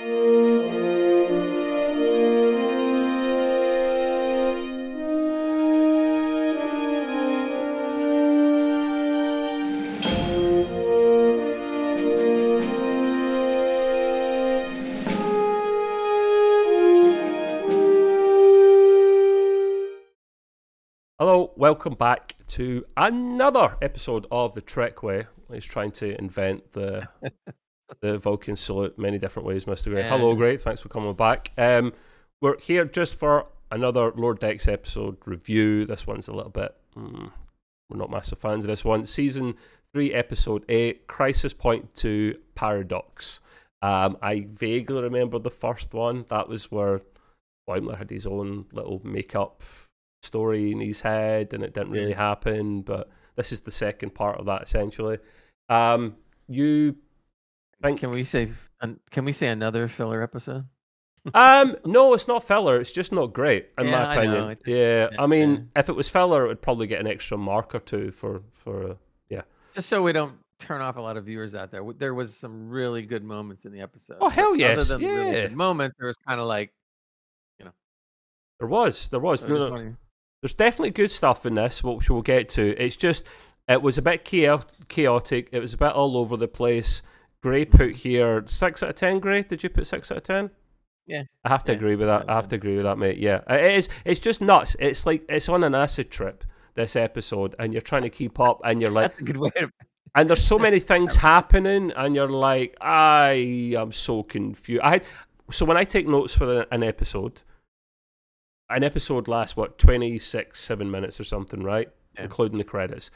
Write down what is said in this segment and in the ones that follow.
Hello, welcome back to another episode of the Trekway. He's trying to invent the the Vulcan salute many different ways, Mr. Gray. Hello, Gray. Thanks for coming back. Um, we're here just for another Lower Decks episode review. This one's a little bit. Mm, we're not massive fans of this one. Season three, episode eight, Crisis Point Two, Paradoxus. Um, I vaguely remember the first one. That was where Boimler had his own little makeup story in his head and it didn't really happen but this is the second part of that essentially um you think Can we say an- can we say another filler episode? um no it's not filler it's just not great in Yeah, my I opinion it's- yeah yeah, i mean yeah. if it was filler it would probably get an extra mark or two for for uh, Just so we don't turn off a lot of viewers out there. There was some really good moments in the episode. Oh, hell yes, Other than really yeah. good moments, there was kind of like you know, there was there was I no, no, there's definitely good stuff in this which we'll get to it's just it was a bit chaotic it was a bit all over the place gray put here six out of ten gray did you put six out of ten Yeah. I have to Yeah, agree with that. I have to agree with that, mate. Yeah, it is. It's just nuts. It's like it's on an acid trip. This episode, and you're trying to keep up, and you're like, good way. To, and there's so many things happening, and you're like, I am so confused. I had, so when I take notes for an episode, an episode lasts what 26, seven minutes or something, right? Yeah. Including the credits.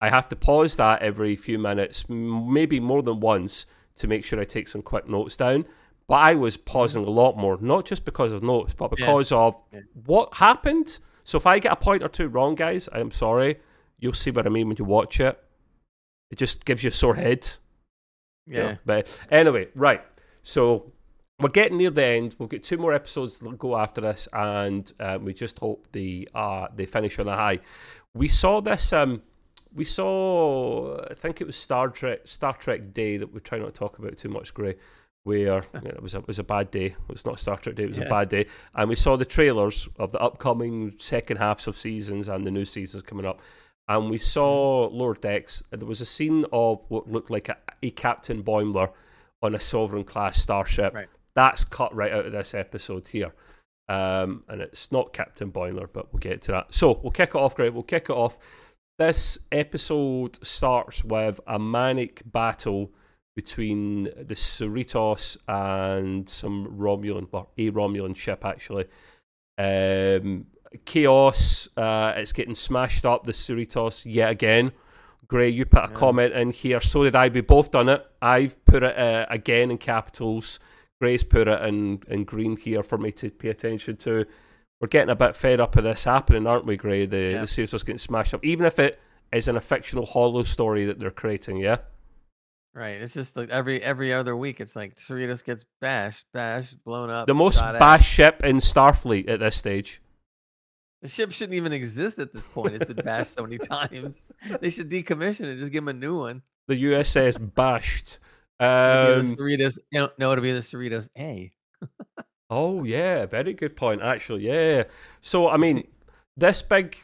I have to pause that every few minutes, maybe more than once, to make sure I take some quick notes down. But I was pausing a lot more, not just because of notes, but Yeah. because of Yeah. what happened. So if I get a point or two wrong, guys, I'm sorry. You'll see what I mean when you watch it. It just gives you a sore head. you know. yeah. But anyway, right. So we're getting near the end. We've got two more episodes to go after this, and um, we just hope the uh, they finish on a high. We saw this. Um, we saw. I think it was Star Trek. Star Trek Day that we try not to talk about too much. Gray. Where you know, it was a, it was a bad day. It was not Star Trek Day. It was a bad day, and we saw the trailers of the upcoming second halves of seasons and the new seasons coming up and we saw Lower Decks. There was a scene of what looked like a, a Captain Boimler on a Sovereign class starship. Right. That's cut right out of this episode here. Um, and it's not Captain Boimler, but we'll get to that. So we'll kick it off, Greg. We'll kick it off. This episode starts with a manic battle between the Cerritos and some Romulan, well, a Romulan ship actually. Um, chaos. Uh, it's getting smashed up. The Cerritos yet again. Gray, you put a Yeah. comment in here. So did I. We both done it. I've put it uh, again in capitals. Gray's put it in, in green here for me to pay attention to. We're getting a bit fed up of this happening, aren't we, Gray? The, Yeah. the Cerritos getting smashed up, even if it is in a fictional holo story that they're creating. Yeah. Right. It's just like every every other week. It's like Cerritos gets bashed, bashed, blown up. The most at. bashed ship in Starfleet at this stage. The ship shouldn't even exist at this point. It's been bashed so many times. They should decommission it. And just give them a new one. The USS bashed. It'll Um, the Cerritos. You know, no, it'll be the Cerritos A. Oh yeah, very good point. Actually, yeah. So I mean, this big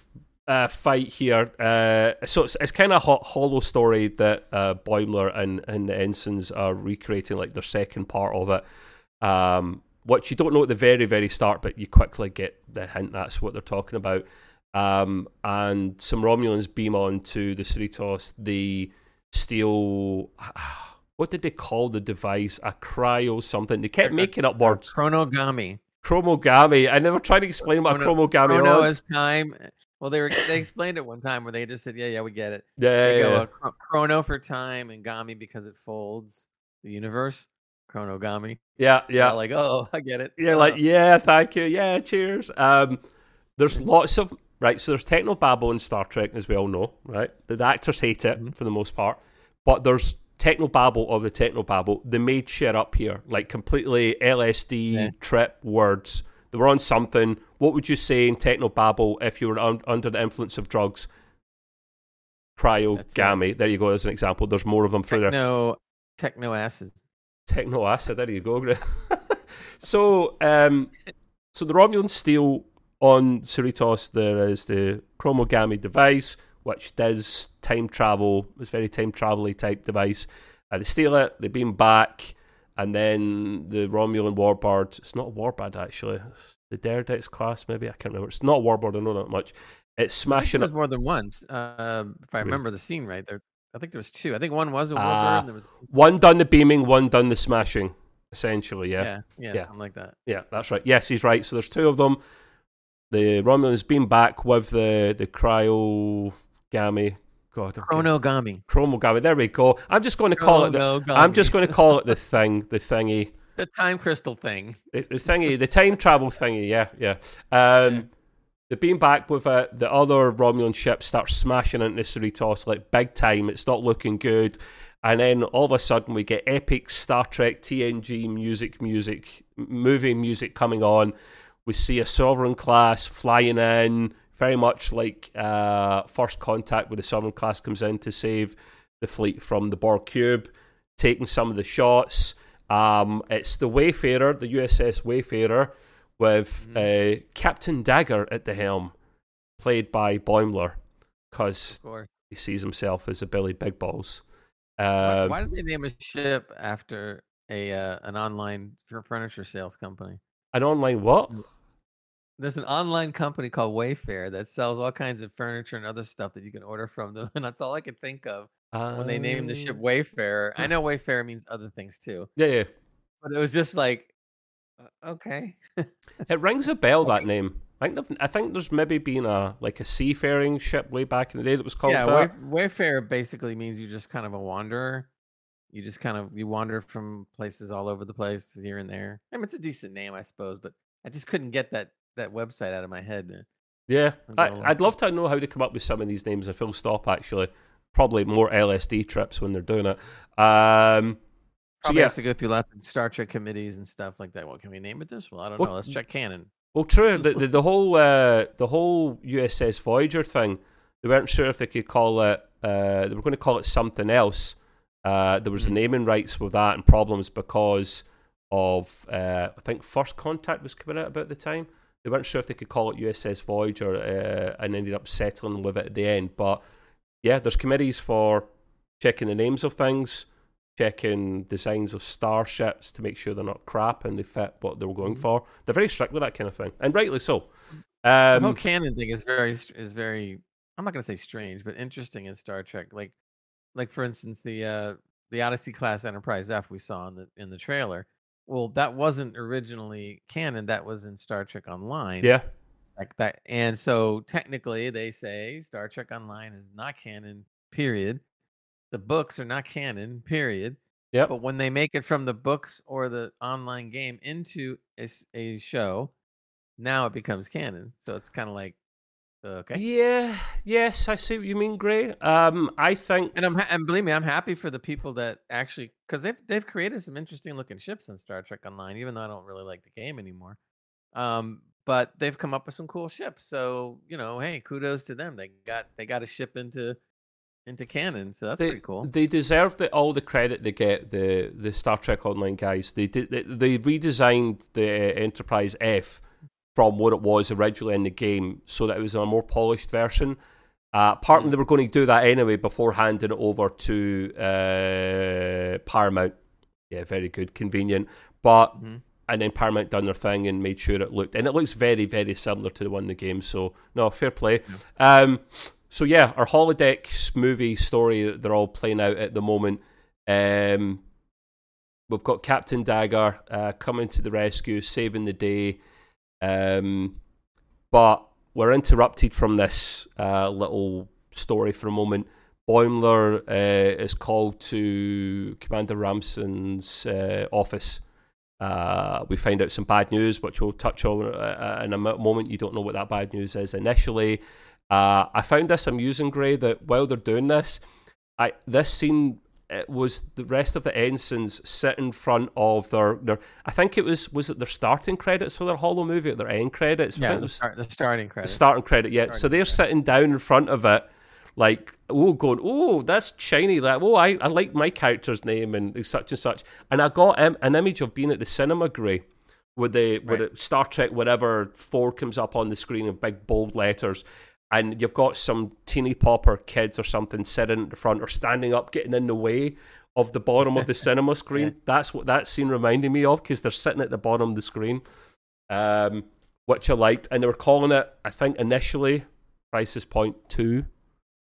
uh, fight here. Uh, so it's, it's kind of a ho- holo story that uh, Boimler and and the ensigns are recreating, like their second part of it. Um, which you don't know at the very very start, but you quickly get the hint that's what they're talking about. Um, and some Romulans beam on to the Cerritos. The steel. What did they call the device? A cryo something. They kept making up words. Chronogami. Chromogami. I never tried to explain what a Chrono- chromogami Chrono was. is time. Well, they were they explained it one time where they just said, "Yeah, yeah, we get it." Yeah, They yeah, go yeah. chrono for time and gami because it folds the universe. Chronogami. yeah, Yeah, yeah. like oh, I get it. You're like, Oh. yeah, thank you, yeah, cheers. Um, there's lots of right. So there's techno babble in Star Trek, as we all know, right? The, actors hate it Mhm. for the most part, but there's techno babble of the techno babble. They made shit up here, like completely LSD Yeah. trip words. They were on something. What would you say in techno babble if you were un- under the influence of drugs? Cryogamy. There you go. As an example, there's more of them through there. techno techno acid. Techno acid. There you go. So, um, so the Romulans steel on Cerritos. There is the chromogamy device, which does time travel. It's very time travel type device. Uh, they steal it. They beam back, and then the Romulan warbird. It's not a warbird actually. It's the D'deridex class, maybe I can't remember. It's not a warbird. I know that much. It's smashing There's it. more than once. Uh, if I remember the scene right, there. I think there was two. I think one was a warbird. Ah, and there was One done the beaming, one done the smashing. Essentially, yeah. yeah, yeah, Yeah. something like that. Yeah, that's right. Yes, he's right. So there's two of them. The Romulans beam back with the the cryogami. God, I'm getting- Chronogami. chromogami. There we go. I'm just going to call it. The, I'm just going to call it the thing, the thingy, the time crystal thing. the, the thingy, the time travel thingy. Yeah, yeah. Um, Yeah. The beam back with it. The other Romulan ship starts smashing into Cerritos like big time. It's not looking good. And then all of a sudden, we get epic Star Trek TNG music, music, movie music coming on. We see a Sovereign class flying in, very much like uh, First Contact, where the Sovereign class comes in to save the fleet from the Borg cube, taking some of the shots. Um, it's the Wayfarer, the USS Wayfarer, with uh, Captain Dagger at the helm, played by Boimler, because he sees himself as a Billy Big Balls. Why, Um, why did they name a ship after a uh, an online furniture sales company? an online what? There's an online company called Wayfair that sells all kinds of furniture and other stuff that you can order from them, and that's all I could think of when they named the ship Um, Wayfair. I know Wayfair means other things too, Yeah, yeah. but it was just like, uh, okay, It rings a bell that name. I think I think there's maybe been a like a seafaring ship way back in the day that was called yeah. that. Way, Wayfair basically means you're just kind of a wanderer. You just kind of you wander from places all over the place here and there. I mean, it's a decent name, I suppose, but I just couldn't get that that website out of my head. man. Yeah, I, I'd love to know how they come up with some of these names. A full stop, actually. Probably more LSD trips when they're doing it. Um, so Probably yeah, has to go through lots of Star Trek committees and stuff like that. What can we name it this? Well, I don't What- know. Let's check canon. well, true. The, the, the whole uh, the whole USS Voyager thing. They weren't sure if they could call it. Uh, they were going to call it something else. Uh, there was the Mm. naming rights with that and problems because of uh, I think First Contact was coming out about the time. They weren't sure if they could call it USS Voyager uh, and ended up settling with it at the end. But yeah, there's committees for checking the names of things, checking designs of starships to make sure they're not crap and they fit what they were going Mhm. for. They're very strict with that kind of thing, and rightly so. the whole Um, canon thing is very is very. I'm not gonna say strange, but interesting in Star Trek. Like, like for instance, the uh the Odyssey class Enterprise F we saw in the in the trailer. Well, that wasn't originally canon. That was in Star Trek Online. yeah, like that and so technically they say star trek online is not canon period the books are not canon period Yeah. but when they make it from the books or the online game into a, a show now it becomes canon so it's kind of like okay Yeah, yes, I see what you mean, Gray. Um, I think and i'm ha- and believe me i'm happy for the people that actually because they've they've created some interesting looking ships in star trek online even though i don't really like the game anymore um but they've come up with some cool ships so you know hey kudos to them they got they got a ship into into canon so that's they, pretty cool They deserve the, all the credit they get. The the Star Trek Online guys. They did. They, they redesigned the Enterprise F from what it was originally in the game, so that it was a more polished version. Uh, partly they were going to do that anyway before handing it over to uh, Paramount. Yeah, very good, convenient. But Mhm. and then Paramount done their thing and made sure it looked, and it looks very, very similar to the one in the game. So no, fair play. Um, so yeah, our holodeck movie story that they're all playing out at the moment. Um, we've got Captain Dagger uh, coming to the rescue, saving the day. Um, but we're interrupted from this uh, little story for a moment. Boimler uh, is called to Commander Ransom's uh, office. Uh, we find out some bad news, which we'll touch on uh, in a moment. You don't know what that bad news is initially. Uh, I found this amusing, Gray, that while they're doing this, I this scene it was the rest of the ensigns sit in front of their, their I think it was was it their starting credits for their Holo movie or their end credits? Yeah the, start, the starting the credit starting credit, yeah. so they're credit. sitting down in front of it, like, oh, going, oh, that's shiny. That, oh, I, I like my character's name and such and such. And I got um, an image of being at the cinema, Grey, with the with. Star Trek whatever four comes up on the screen in big bold letters, and you've got some teeny popper kids or something sitting at the front or standing up, getting in the way of the bottom of the cinema screen. Yeah. That's what that scene reminded me of because they're sitting at the bottom of the screen, um, which I liked, and they were calling it, I think initially, Crisis Point Two,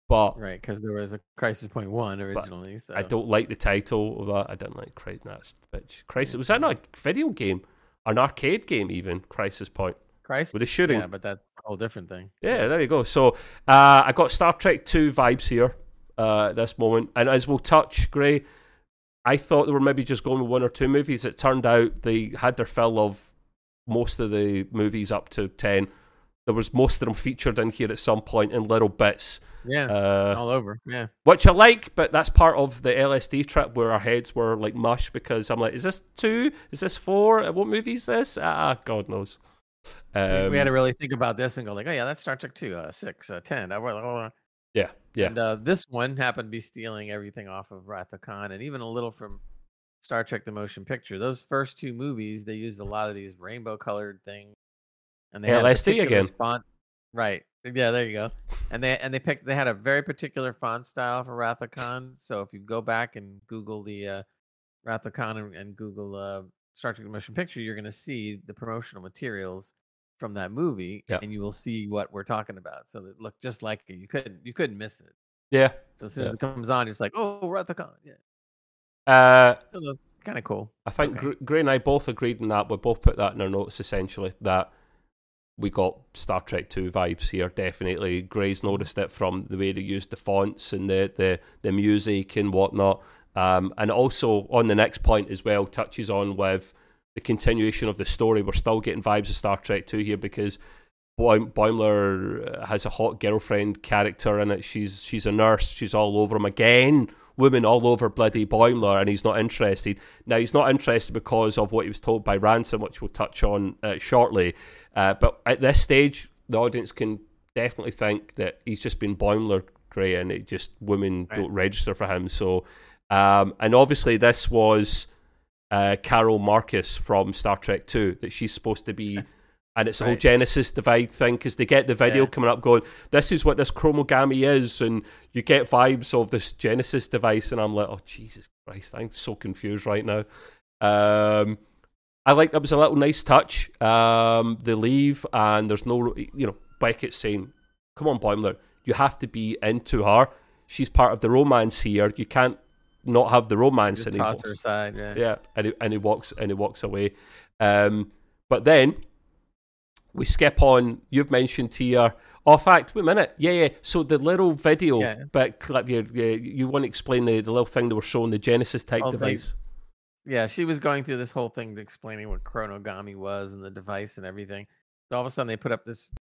but Right, because there was a Crisis Point One originally. So I don't like the title of that. I didn't like Crisis. That's bitch. Crisis was that not a video game, an arcade game even? Crisis Point Crisis. with the shooting. Yeah, but that's a whole different thing. Yeah, there you go. So uh, I got Star Trek Two vibes here uh, at this moment, and as we'll touch, Gray, I thought they were maybe just going with one or two movies. It turned out they had their fill of most of the movies up to ten. There was most of them featured in here at some point in little bits, Yeah, uh, all over. Yeah, which I like. But that's part of the LSD trip where our heads were like mush because I'm like, is this two? Is this four? What movie is this? Ah, God knows. We- Um, we had to really think about this and go like, oh yeah, that's Star Trek Two, uh, six, uh, ten. Blah, blah, blah. yeah, yeah. And uh, this one happened to be stealing everything off of Wrath of Khan and even a little from Star Trek: The Motion Picture. Those first two movies, they used a lot of these rainbow-colored things, and they had a LSD particular again. Font. Right. Yeah. There you go. And they and they picked. They had a very particular font style for Wrath of Khan. So if you go back and Google the uh, Wrath of Khan and, and Google uh, Star Trek: Motion Picture, you're going to see the promotional materials from that movie, Yeah. and you will see what we're talking about. So it looked just like it. You couldn't you couldn't miss it. yeah. So as soon Yeah. as it comes on, it's like, oh, Wrath of Khan. Yeah. Uh, So kind of cool. I think Okay. Gray and I both agreed on that. We both put that in our notes essentially that we got Star Trek Two vibes here. Definitely, Gray's noticed it from the way they used the fonts and the the, the music and whatnot. Um, and also on the next point as well touches on with the continuation of the story. We're still getting vibes of Star Trek Two here because Boim- Boimler has a hot girlfriend character in it. She's she's a nurse. She's all over him again. Women all over bloody Boimler, and he's not interested. Now he's not interested because of what he was told by Ransom, which we'll touch on uh, shortly. Uh, but at this stage, the audience can definitely think that he's just been Boimler Gray, and it just women Right. don't register for him. So, um, and obviously this was uh, Carol Marcus from Star Trek Two that she's supposed to be. And it's the whole Genesis device thing because they get the video Yeah. coming up going, this is what this chromogamy is, and you get vibes of this Genesis device, and I'm like, oh Jesus Christ, I'm so confused right now. Um, I like that was a little nice touch. Um, they leave, and there's no, you know, Beckett saying, "Come on, Boimler, you have to be into her. She's part of the romance here. You can't not have the romance." And he walks- her aside. Yeah. yeah, and he, and he walks and he walks away. Um, but then we skip on. You've mentioned here. Oh, fact, wait a minute. Yeah, yeah. So the little video Yeah. bit clip you you, want to explain the, the little thing they were showing the Genesis type Oh, they- device. Yeah, she was going through this whole thing explaining what chronogami was and the device and everything. So all of a sudden they put up this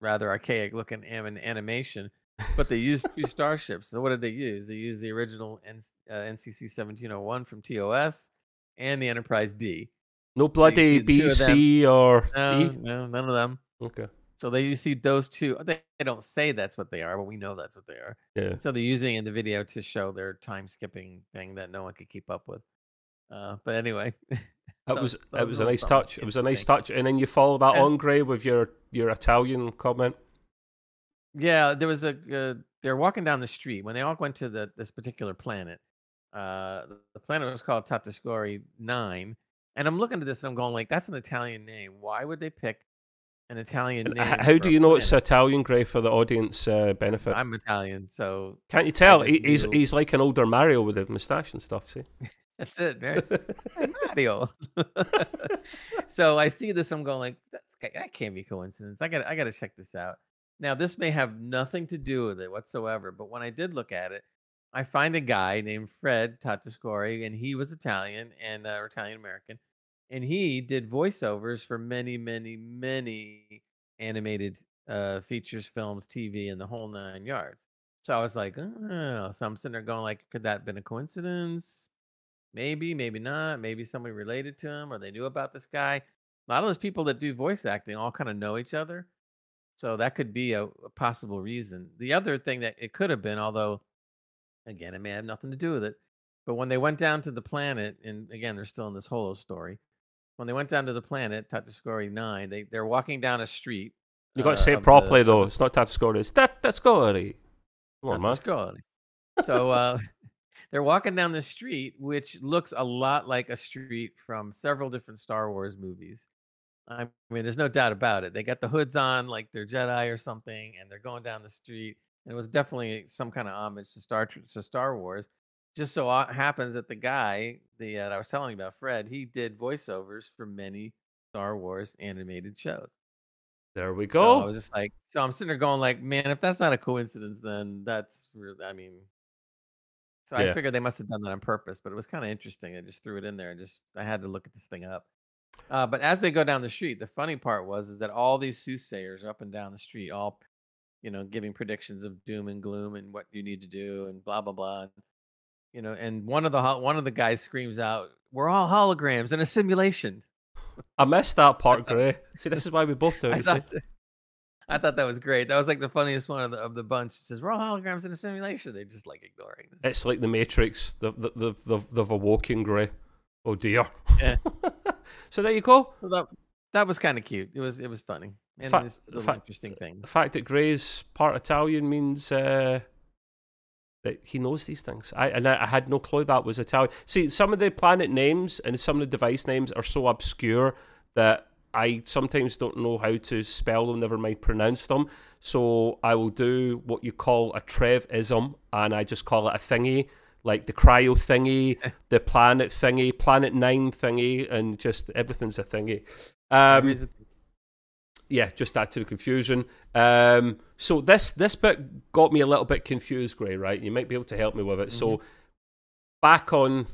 rather archaic looking anim- animation, but they used two starships. So what did they use? They used the original N- uh, NCC 1701 from TOS and the Enterprise D. No the two of them. BC or No, E. no, none of them. Okay. So they you see those two. They, they don't say that's what they are, but we know that's what they are. Yeah. So they're using it in the video to show their time skipping thing that no one could keep up with. Uh, but anyway, that so- was so it was a nice touch. It was a nice touch, and then you follow that Yeah. on Gray with your your Italian comment. Yeah, there was a. Uh, they're walking down the street when they all went to the this particular planet. Uh, the- planet was called Tatascori Nine, and I'm looking at this and I'm going like, that's an Italian name. Why would they pick an Italian name? How do you know it's? Italian, Gray, for the audience uh, benefit? I'm Italian, so Can't you tell? He, he's he's like an older Mario with a moustache and stuff. See. that's it. Hey, Mario. so I see this. I'm going like, That's, that can't be coincidence. I got I got to check this out. Now this may have nothing to do with it whatsoever, but when I did look at it, I find a guy named Fred Tatasciore, and he was Italian and uh, Italian American, and he did voiceovers for many, many, many animated uh, features, films, TV, and the whole nine yards. So I was like, oh, so I'm sitting there going like, could that have been a coincidence? Maybe, maybe not. Maybe somebody related to him or they knew about this guy. A lot of those people that do voice acting all kind of know each other. So that could be a, a possible reason. The other thing that it could have been, although again, it may have nothing to do with it, but when they went down to the planet, and again, they're still in this holo story, when they went down to the planet Tatascori Nine, they they're walking down a street. You got to uh, say it of the- properly though. It's not Tatascori. It's Tatascori. Come on, man. Tatascori. So uh, they're walking down the street, which looks a lot like a street from several different Star Wars movies. I mean, there's no doubt about it. They got the hoods on, like they're Jedi or something, and they're going down the street. And it was definitely some kind of homage to Star to Star Wars. Just so happens that the guy, the uh, that I was telling you about, Fred, he did voiceovers for many Star Wars animated shows. There we So go. I was just like, so I'm sitting there going like, man, if that's not a coincidence, then that's really, I mean, so Yeah. I figured they must have done that on purpose, but it was kind of interesting. I just threw it in there and just, I had to look at this thing up. Uh, but as they go down the street, the funny part was, is that all these soothsayers are up and down the street, all, you know, giving predictions of doom and gloom and what you need to do and blah, blah, blah. And, you know, and one of the, one of the guys screams out, we're all holograms in a simulation. I missed that part, Gray. See, this is why we both do it. I thought, that, I thought that was great. That was like the funniest one of the of the bunch. It says we're all holograms in a simulation. They're just like ignoring this. It's like the Matrix. The the the the they've awoken Gray. Oh dear. Yeah. so there you go. So that that was kind of cute. It was it was funny and Fa- this little fa- interesting The fact that Gray's part Italian means uh, that he knows these things. I and I, I had no clue that was Italian. See, some of the planet names and some of the device names are so obscure that I sometimes don't know how to spell them, never mind pronounce them. So I will do what you call a Trevism, and I just call it a thingy, like the cryo thingy, the planet thingy, planet nine thingy, and just everything's a thingy. Um, There is a- yeah, just add to the confusion. Um, so this this bit got me a little bit confused, Gray. Right, you might be able to help me with it. So back on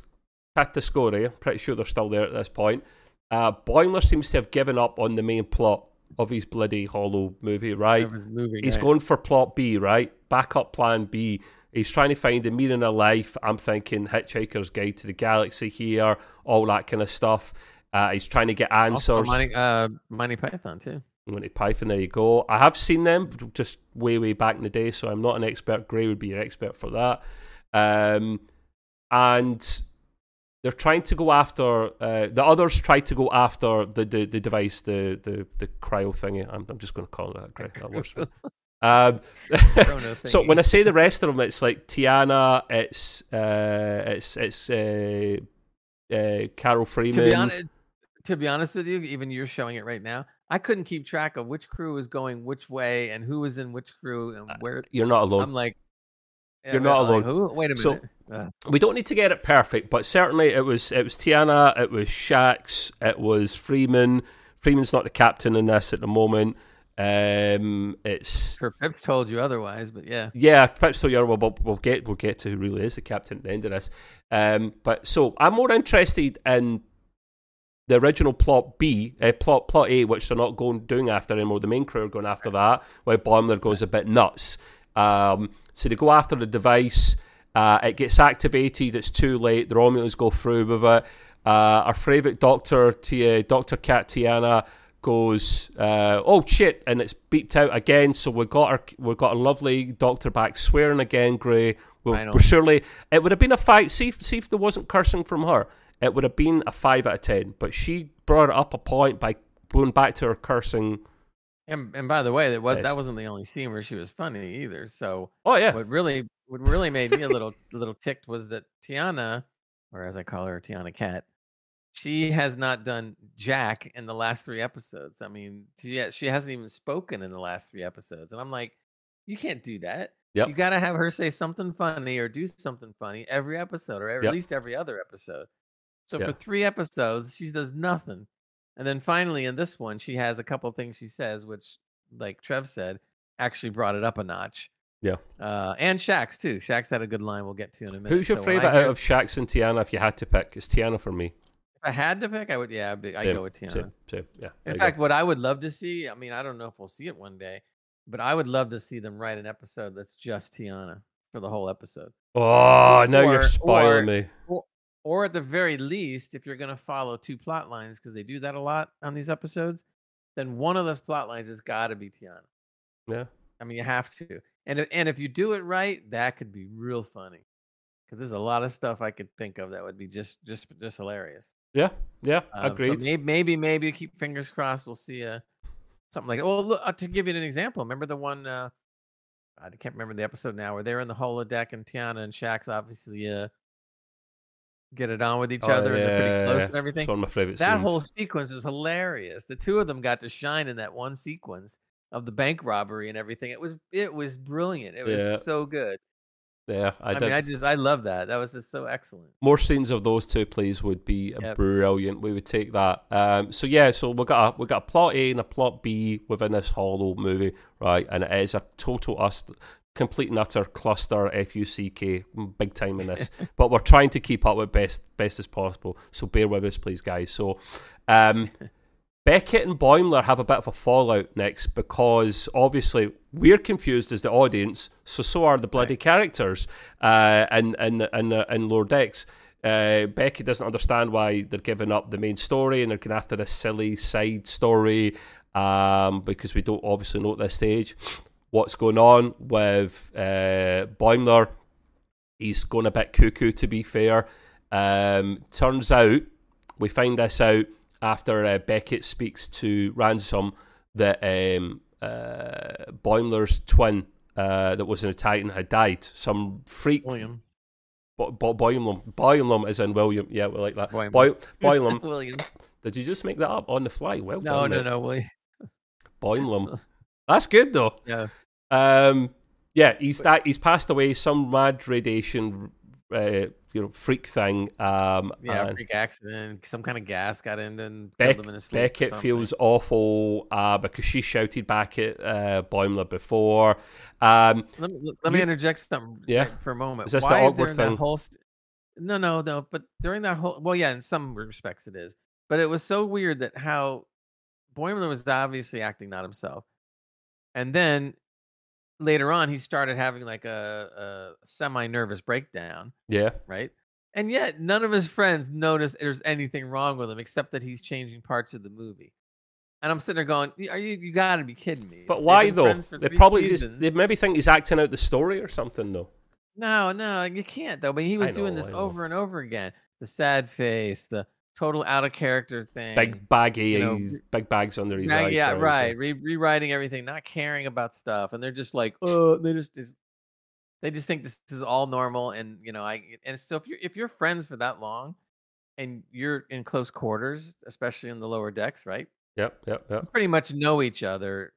Tatascori, I'm pretty sure they're still there at this point. Uh, Boimler seems to have given up on the main plot of his bloody Holo movie. Right, movie, he's right? going for plot B. Right, backup plan B. He's trying to find the meaning of life. I'm thinking Hitchhiker's Guide to the Galaxy here, all that kind of stuff. Uh, he's trying to get answers. Also, Monty, uh, Monty Python too. Monty Python, there you go. I have seen them just way, way back in the day, so I'm not an expert. Gray would be your expert for that. Um, and they're trying to go after uh, the others. Try to go after the the, the device, the, the the cryo thingy. I'm, I'm just going to call it that. That works. Um, so when I say the rest of them, it's like T'Ana, it's uh, it's it's uh, uh, Carol Freeman. to be honest, to be honest with you, even you're showing it right now. I couldn't keep track of which crew was going which way and who was in which crew and where. You're not alone. I'm like, You're not alone. Who? Wait a So- minute. Uh, we don't need to get it perfect, but certainly it was it was T'Ana, it was Shax, it was Freeman. Freeman's not the captain in this at the moment. Um, it's Sure, Pips told you otherwise, but yeah. yeah, perhaps so. Yeah, we'll, we'll we'll get we'll get to who really is the captain at the end of this. Um, but so I'm more interested in the original plot B, uh, plot plot A, which they're not going doing after anymore. The main crew are going after that, while Boimler goes a bit nuts. Um, so they go after the device. Uh, it gets activated. It's too late. The Romulans go through with it. Uh, our favourite doctor, Tia, Doctor Cat T'Ana, goes, uh, "Oh shit!" and it's beeped out again. So we got our we got a lovely doctor back swearing again. Gray, we're surely it would have been a five. See if see if there wasn't cursing from her, it would have been a five out of ten. But she brought up a point by going back to her cursing. And and by the way, that was that wasn't the only scene where she was funny either. So Oh yeah, what really what really made me a little little ticked was that T'Ana, or as I call her, T'Ana Cat, she has not done Jack in the last three episodes. I mean, she she hasn't even spoken in the last three episodes, and I'm like, you can't do that. Yep. You got to have her say something funny or do something funny every episode, or every, Yep. at least every other episode. So Yeah. for three episodes, she does nothing. And then finally in this one, she has a couple things she says, which, like Trev said, actually brought it up a notch. Yeah. Uh, and Shax too. Shax had a good line we'll get to in a minute. who's your So favourite hear- out of Shax and T'Ana? If you had to pick, it's T'Ana for me. If I had to pick, I would. Yeah, I'd, be, I'd Same, go with T'Ana. Same, same, yeah. In you go. fact, what I would love to see, I mean, I don't know if we'll see it one day, but I would love to see them write an episode that's just T'Ana for the whole episode. oh, now or- you're spoiling or- me. Or, or at the very least, if you're going to follow two plot lines, because they do that a lot on these episodes, then one of those plot lines has got to be T'Ana. Yeah. I mean, you have to. And if, and if you do it right, that could be real funny. Because there's a lot of stuff I could think of that would be just just just hilarious. Yeah, yeah, Um, so agreed. maybe, maybe, maybe keep fingers crossed. We'll see uh, something like. Well, look, uh, to give you an example, remember the one? Uh, I can't remember the episode now where they're in the holodeck and T'Ana and Shax obviously uh, get it on with each Oh, other and they're pretty close yeah, and everything. It's one of my favorite that scenes. whole sequence is hilarious. The two of them got to shine in that one sequence of the bank robbery and everything. It was it was brilliant. It was Yeah. so good. yeah, I, I, mean, I just I love that. That was just so excellent. More scenes of those two, please, would be Yep. brilliant. We would take that. Um, so yeah, so we got a we got a plot A and a plot B within this Holo movie, right? And it is a total us complete and utter cluster F U C K, big time in this. but we're trying to keep up with best best as possible. So bear with us, please, guys. So. Um, Beckett and Boimler have a bit of a fallout next because obviously we're confused as the audience, so so are the bloody Right. characters uh, and and Lower Decks. Uh, Beckett doesn't understand why they're giving up the main story and they're going after this silly side story um, because we don't obviously know at this stage what's going on with uh, Boimler. He's going a bit cuckoo, to be fair. Um, turns out, we find this out after uh, Beckett speaks to Ransom that um, uh, Boimler's twin uh, that was in a Titan had died. Some freak. William. Bo- Bo- Boimler. Boimler is in William. Yeah, we like that. Boimler. Boy- Boimler. William. Did you just make that up on the fly? Well No, done. no, mate. no, William. Boimler. That's good though. Yeah. Um, yeah, he's that he's passed away. Some mad radiation, uh, you know, freak thing. Um, Yeah, freak accident. Some kind of gas got in and Beck- killed him in his sleep. Beckett feels awful uh, because she shouted back at uh, Boimler before. Um, Let me, let me you- interject something Yeah. for a moment. Is this the awkward thing? Whole no, no, no. But during that whole, well, yeah, in some respects it is. But it was so weird that how Boimler was obviously acting not himself, and then later on he started having like a, a semi-nervous breakdown, yeah, right? And yet none of his friends notice there's anything wrong with him except that he's changing parts of the movie. And I'm sitting there going, "Are you? You got to be kidding me!" but why though? They probably just, they maybe think he's acting out the story or something though. No, no, you can't though. But he was doing this over and over again. The sad face, the total out of character thing. Big baggy, you know, big bags under his Yeah, eyes. yeah, right. Re- rewriting everything, not caring about stuff, and they're just like, oh, they just, just they just think this is all normal, and you know, I and so if you're if you're friends for that long, and you're in close quarters, especially in the lower decks, right? Yep, yep, yep. Pretty much know each other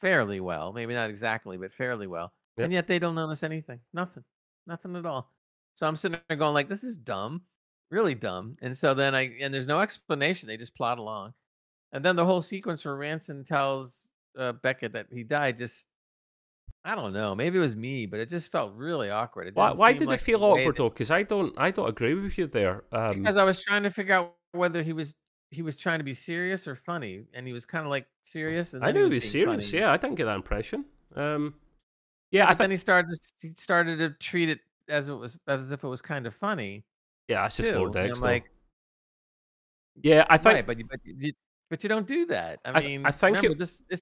fairly well, maybe not exactly, but fairly well, Yep. and yet they don't notice anything, nothing, nothing at all. So I'm sitting there going like, this is dumb, really dumb. And so then I and there's no explanation; they just plot along, and then the whole sequence where Ransom tells uh, Beckett that he died just. I don't know. Maybe it was me, but it just felt really awkward. Why, why did like it feel awkward that- though? Because I don't, I don't agree with you there. Um, because I was trying to figure out whether he was he was trying to be serious or funny, and he was kind of like serious. And I knew he was serious. funny. Yeah, I didn't get that impression. Um, yeah, I but then he started he started to treat it as it was as if it was kind of funny Yeah, that's just too. Lord and X. I'm though. like, yeah, I think. right, but you, but you but you don't do that. I I mean, I think remember it- this. This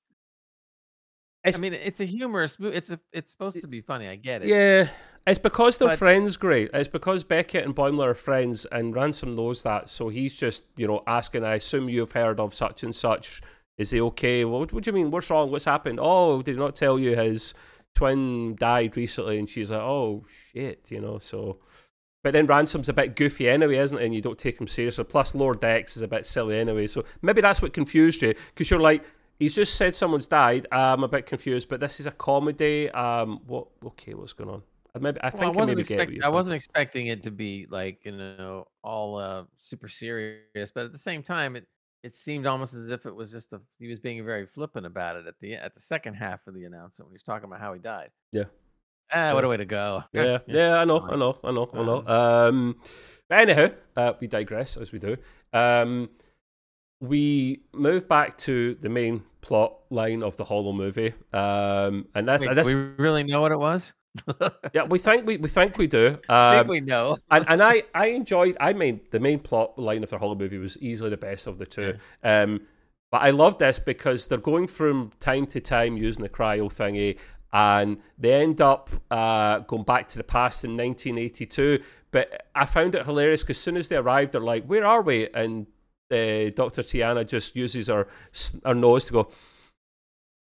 It's- I mean, it's a humorous. mo- It's a. It's supposed to be funny. I get it. Yeah, it's because they're But- friends. Great. It's because Beckett and Boimler are friends, and Ransom knows that. So he's just, you know, asking. I assume you've heard of such and such. Is he okay? Well, what, what do you mean? What's wrong? What's happened? Oh, did he not tell you his twin died recently? And she's like, oh shit, you know. So, but then Ransom's a bit goofy anyway, isn't he? And you don't take him seriously. Plus, Lower Decks is a bit silly anyway. So maybe that's what confused you, because you're like. He's just said someone's died. I'm a bit confused, but this is a comedy. Um, what? Okay, what's going on? I Maybe I think I I wasn't expect, I wasn't expecting it to be like you know all uh, super serious, but at the same time, it it seemed almost as if it was just a he was being very flippant about it at the at the second half of the announcement when he was talking about how he died. Yeah. Ah, what a way to go. Yeah, yeah, I know, I know, I know, I know. Um, but anyhow, uh, we digress as we do. Um, we move back to the main plot line of the Holo movie, um, and that's Wait, and do we really know what it was? yeah, we think we, we think we do. I think Um, we know. and, and I, I enjoyed. I mean, the main plot line of the Holo movie was easily the best of the two. Um, but I love this because they're going from time to time using the cryo thingy, and they end up uh, going back to the past in 1982. But I found it hilarious because as soon as they arrived, they're like, "Where are we?" And uh, Dr. T'Ana just uses her her nose to go.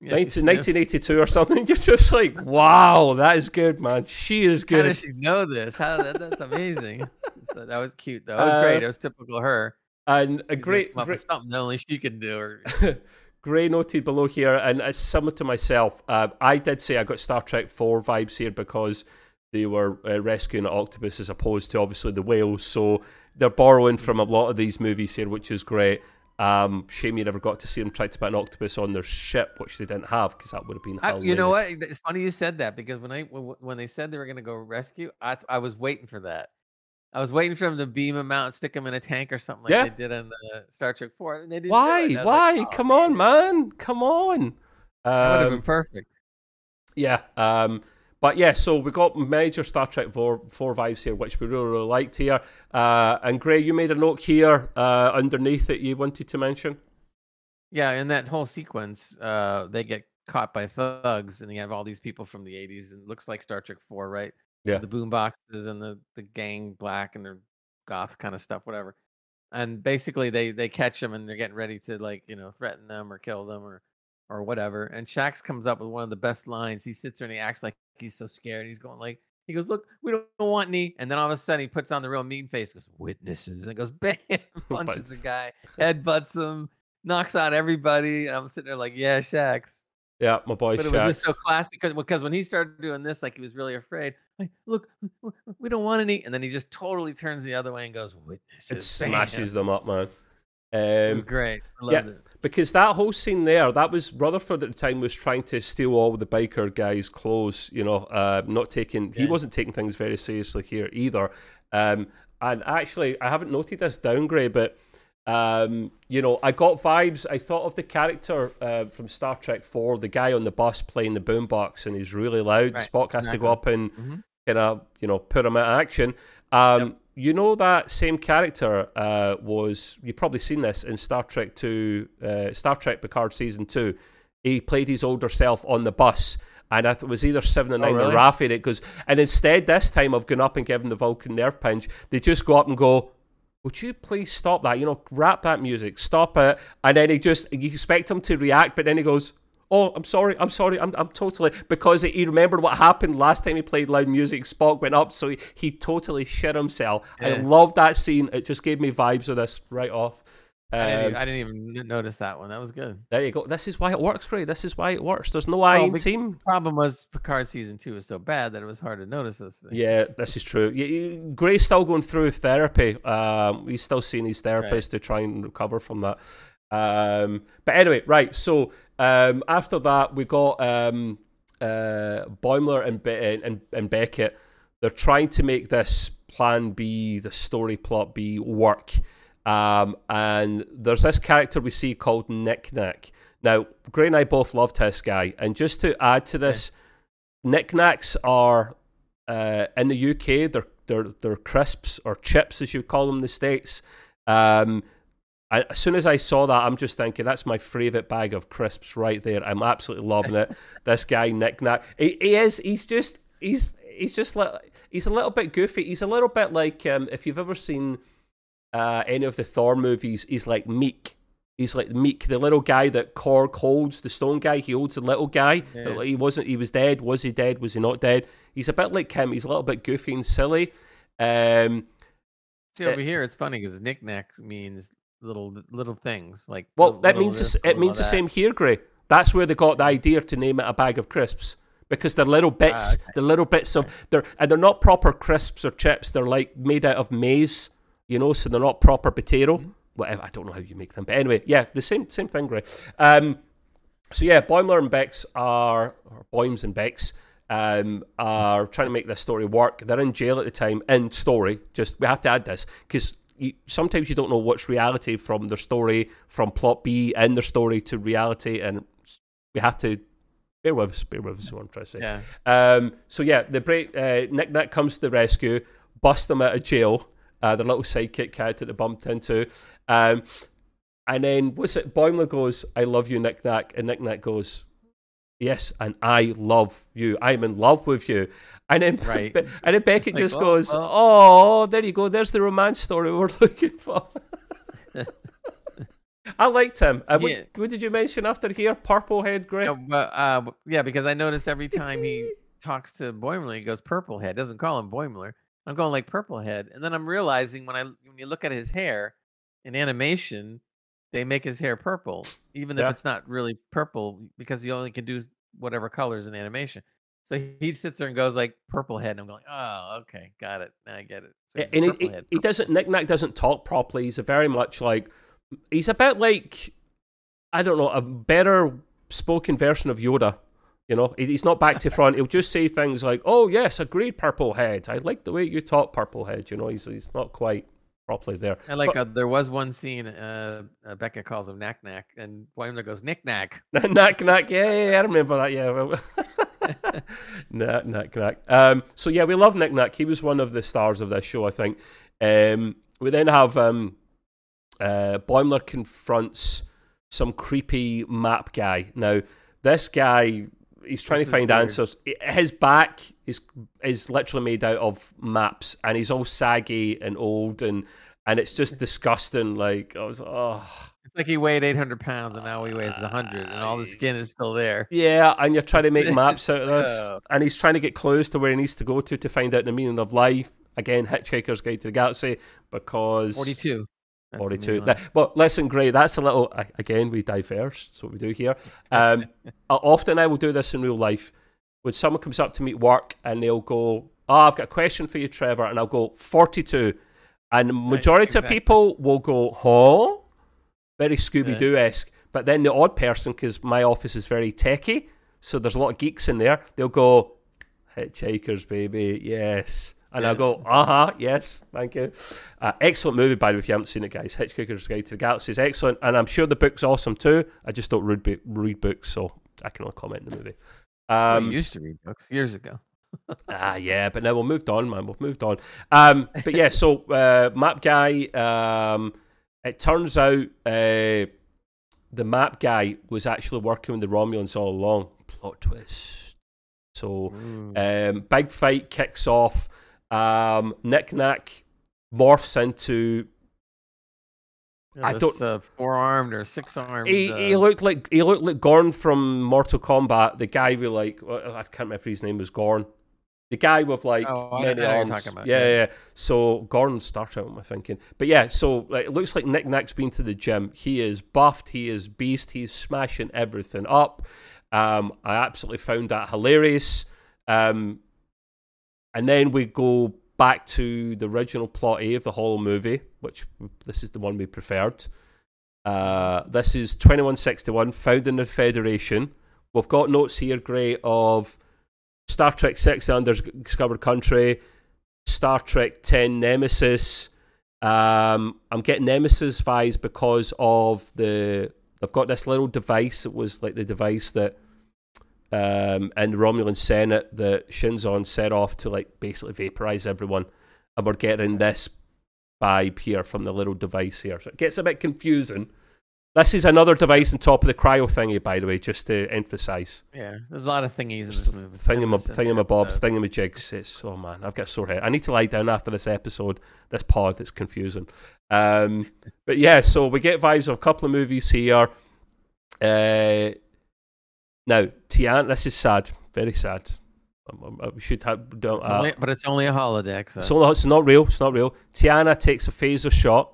Yeah, 19, 1982 or something. You're just like, wow, that is good, man. She is good. How does she know this? How that, that's amazing. that was cute though. That was uh, great. It was typical her. And a great, great something that only she can do. Or... Gray noted below here, and it's similar to myself. Uh, I did say I got Star Trek 4 vibes here because they were uh, rescuing an octopus as opposed to obviously the whales. So they're borrowing from a lot of these movies here, which is great. Um, shame you never got to see them try to put an octopus on their ship, which they didn't have because that would have been. I, you know what? It's funny you said that because when I when they said they were going to go rescue, I I was waiting for that. I was waiting for them to beam him out and stick him in a tank or something like yeah. they did in uh, Star Trek Four. And they didn't Why? Why? Like, oh, Come man. on, man! Come on! Um, that would have been perfect. Yeah. Um, but yeah, so we got major Star Trek 4, 4 vibes here, which we really, really liked here. Uh, and Gray, you made a note here uh, underneath that you wanted to mention. Yeah, in that whole sequence, uh, they get caught by thugs, and you have all these people from the 80s, and it looks like Star Trek 4, right? Yeah. The boom boxes and the, the gang black and their goth kind of stuff, whatever. And basically, they, they catch them and they're getting ready to, like, you know, threaten them or kill them or or whatever. And Shax comes up with one of the best lines. He sits there and he acts like he's so scared. He's going like, he goes, "Look, we don't want any." And then all of a sudden, he puts on the real mean face. Goes, "Witnesses," and goes, "Bam!" Oh punches the guy, head butts him, knocks out everybody. And I'm sitting there like, "Yeah, Shax." Yeah, my boy. But Shax. it was just so classic because when he started doing this, like he was really afraid. Like, look, we don't want any, and then he just totally turns the other way and goes, "Witnesses." It smashes them up, man. Um, it was great. yeah, it. because that whole scene there, that was Rutherford at the time was trying to steal all the biker guys' clothes. You know, uh, not taking. Yeah. He wasn't taking things very seriously here either. Um, and actually, I haven't noted this downgrade, but um, you know, I got vibes. I thought of the character uh, from Star Trek Four, the guy on the bus playing the boombox, and he's really loud. Right. Spock has exactly. to go up and mm-hmm. kind of, you know, put him at action. Um, yep you know that same character uh, was you've probably seen this in Star Trek Two, uh, Star Trek Picard season two. He played his older self on the bus, and I thought it was either seven or oh, nine oh, really? or Raffi. Goes, and instead this time of going up and giving the Vulcan nerve pinch, they just go up and go. Would you please stop that? You know, rap that music, stop it. And then he just, you expect him to react, but then he goes, oh, I'm sorry, I'm sorry, I'm, I'm totally because he remembered what happened last time he played loud music. Spock went up, so he, he totally shit himself. Yeah. I love that scene. It just gave me vibes of this right off. Um, I, didn't even, um, I, didn't even, notice that one. That was good. There you go. This is why it works, great. This is why it works. There's no I team. Problem was Picard season two was so bad that it was hard to notice those things. Yeah, this is true. Gray's still going through therapy. Um, he's still seeing his therapist right. to try and recover from that. Um, but anyway, right. So um, after that, we got um, uh, Boimler and, Be- and, and Beckett. They're trying to make this plan B, the story plot B, work. Um, and there's this character we see called Nick Nack. Now, Gray and I both loved this guy. And just to add to this, yeah. Nick Nacks are uh, in the UK, they're, they're, they're crisps or chips, as you call them in the States. Um, I, as soon as I saw that, I'm just thinking that's my favourite bag of crisps right there. I'm absolutely loving it. this guy Nick Nack, he, he, is. He's just. He's. He's just. like, He's a little bit goofy. He's a little bit like um, if you've ever seen uh, any of the Thor movies. He's like meek. He's like Miek, the little guy that Korg holds, the stone guy. He holds the little guy. Yeah. But he wasn't. He was dead. Was he dead? Was he not dead? He's a bit like him. He's a little bit goofy and silly. Um, See over uh, here, it's funny because knickknack means little little things like well that means this, it means the that. same here gray that's where they got the idea to name it a bag of crisps because they're little bits ah, okay. they're little bits of they're and they're not proper crisps or chips they're like made out of maize you know so they're not proper potato mm-hmm. whatever i don't know how you make them but anyway yeah the same same thing gray um so yeah boimler and bex are or boims and bex um, are trying to make this story work. They're in jail at the time. In story, just we have to add this because sometimes you don't know what's reality from their story, from plot B in their story to reality, and we have to bear with us. Bear with us. What I'm trying to say. Yeah. Um. So yeah, the break. Uh, Nick Nack comes to the rescue, busts them out of jail. Uh, the little sidekick character that they bumped into. Um, and then what's it? Boimler goes, "I love you, Nick Nack," and Nick Nack goes, Yes, and I love you. I'm in love with you. And then, Right. and then Beckett Like, just oh, goes, well. "Oh, there you go. There's the romance story we're looking for." I liked him. And Yeah. what, what did you mention after here? Purple head, Greg. No, but, uh, yeah, because I notice every time he talks to Boimler, he goes purple head. Doesn't call him Boimler. I'm going like purple head, and then I'm realizing when I when you look at his hair in animation, they make his hair purple, even Yeah. if it's not really purple, because you only can do whatever colors in animation. So he sits there and goes like purple head, and I'm going, oh, okay, got it. Now I get it. So Yeah, and he, purple he, head. he doesn't. Nick Nack doesn't talk properly. He's a very much like he's a bit like I don't know a better spoken version of Yoda. You know, he's not back to front. He'll just say things like, "Oh yes, agreed, Purple Head. I like the way you talk, Purple Head." You know, he's he's not quite properly there. I like But- uh, there was one scene uh, uh Becca calls him knack knack and Boimler goes knick knack. knack knack. Yeah, yeah, yeah, I remember that. Yeah. Well, knack knack knack. Um, so yeah, we love Nick Knack. He was one of the stars of this show, I think. Um, we then have um, uh, Boimler confronts some creepy map guy. Now, this guy, he's trying This to find answers. His back is is literally made out of maps, and he's all saggy and old, and and it's just disgusting. Like I was, oh. It's like he weighed 800 pounds and now he weighs 100 and all the skin is still there. Yeah, and you're trying to make maps out of this, and he's trying to get clues to where he needs to go to to find out the meaning of life. Again, Hitchhiker's Guide to the Galaxy, because 42. That's the 42. new one. That- but listen, Gray, that's a little, again, we diverse. That's what we do here. Um, often I will do this in real life. When someone comes up to me at work and they'll go, Oh, I've got a question for you, Trevor. And I'll go, 42. And the majority of exactly. people will go, Huh? Very Scooby Doo esque. But then the odd person, because my office is very techie, so there's a lot of geeks in there, they'll go, Hitchhikers, baby, yes. And I'll go, uh huh, yes, thank you. Uh, excellent movie, by the way, if you haven't seen it, guys. Hitchhiker's Guide to the Galaxy is excellent, and I'm sure the book's awesome too. I just don't read, read books, so I can only comment on the movie. Um, used to read books years ago. ah, yeah, but now we've moved on, man. We've moved on. Um, but yeah, so uh, map guy. Um, it turns out uh, the map guy was actually working with the Romulans all along. Plot twist. So um, big fight kicks off. Um, Nick Nack morphs into. Yeah, I don't- Uh, four armed or six armed. He, uh, he looked like he looked like Gorn from Mortal Kombat. The guy with like I can't remember his name was Gorn. The guy with like Oh, many arms. talking about, Yeah, yeah. yeah. So Gorn Star Trek, am I thinking? But yeah, so like, it looks like Nick Nack's been to the gym. He is buffed. He is beast. He's smashing everything up. Um, I absolutely found that hilarious. Um, and then we go back to the original plot A of the whole movie, which this is the one we preferred. Uh, this is 2161, founding the Federation. We've got notes here, Gray, of Star Trek 6, The Undiscovered Country, Star Trek 10, Nemesis. Um, I'm getting Nemesis vibes because of the. I've got this little device It was like the device that um, in the Romulan Senate that Shinzon set off to like basically vaporize everyone. And we're getting this vibe here from the little device here. So it gets a bit confusing. This is another device on top of the cryo thingy, by the way, just to emphasize. Yeah, there's a lot of thingies in this movie. Thingama, and thingamabobs, thingamajigs. It's, oh man, I've got a sore head. I need to lie down after this episode, this pod. It's confusing. Um, but yeah, so we get vibes of a couple of movies here. Uh, now, T'Ana, this is sad, very sad. Um, um, uh, We should have done. It's Uh, only- but it's only a holodeck. So. so it's not real. It's not real. T'Ana takes a phaser shot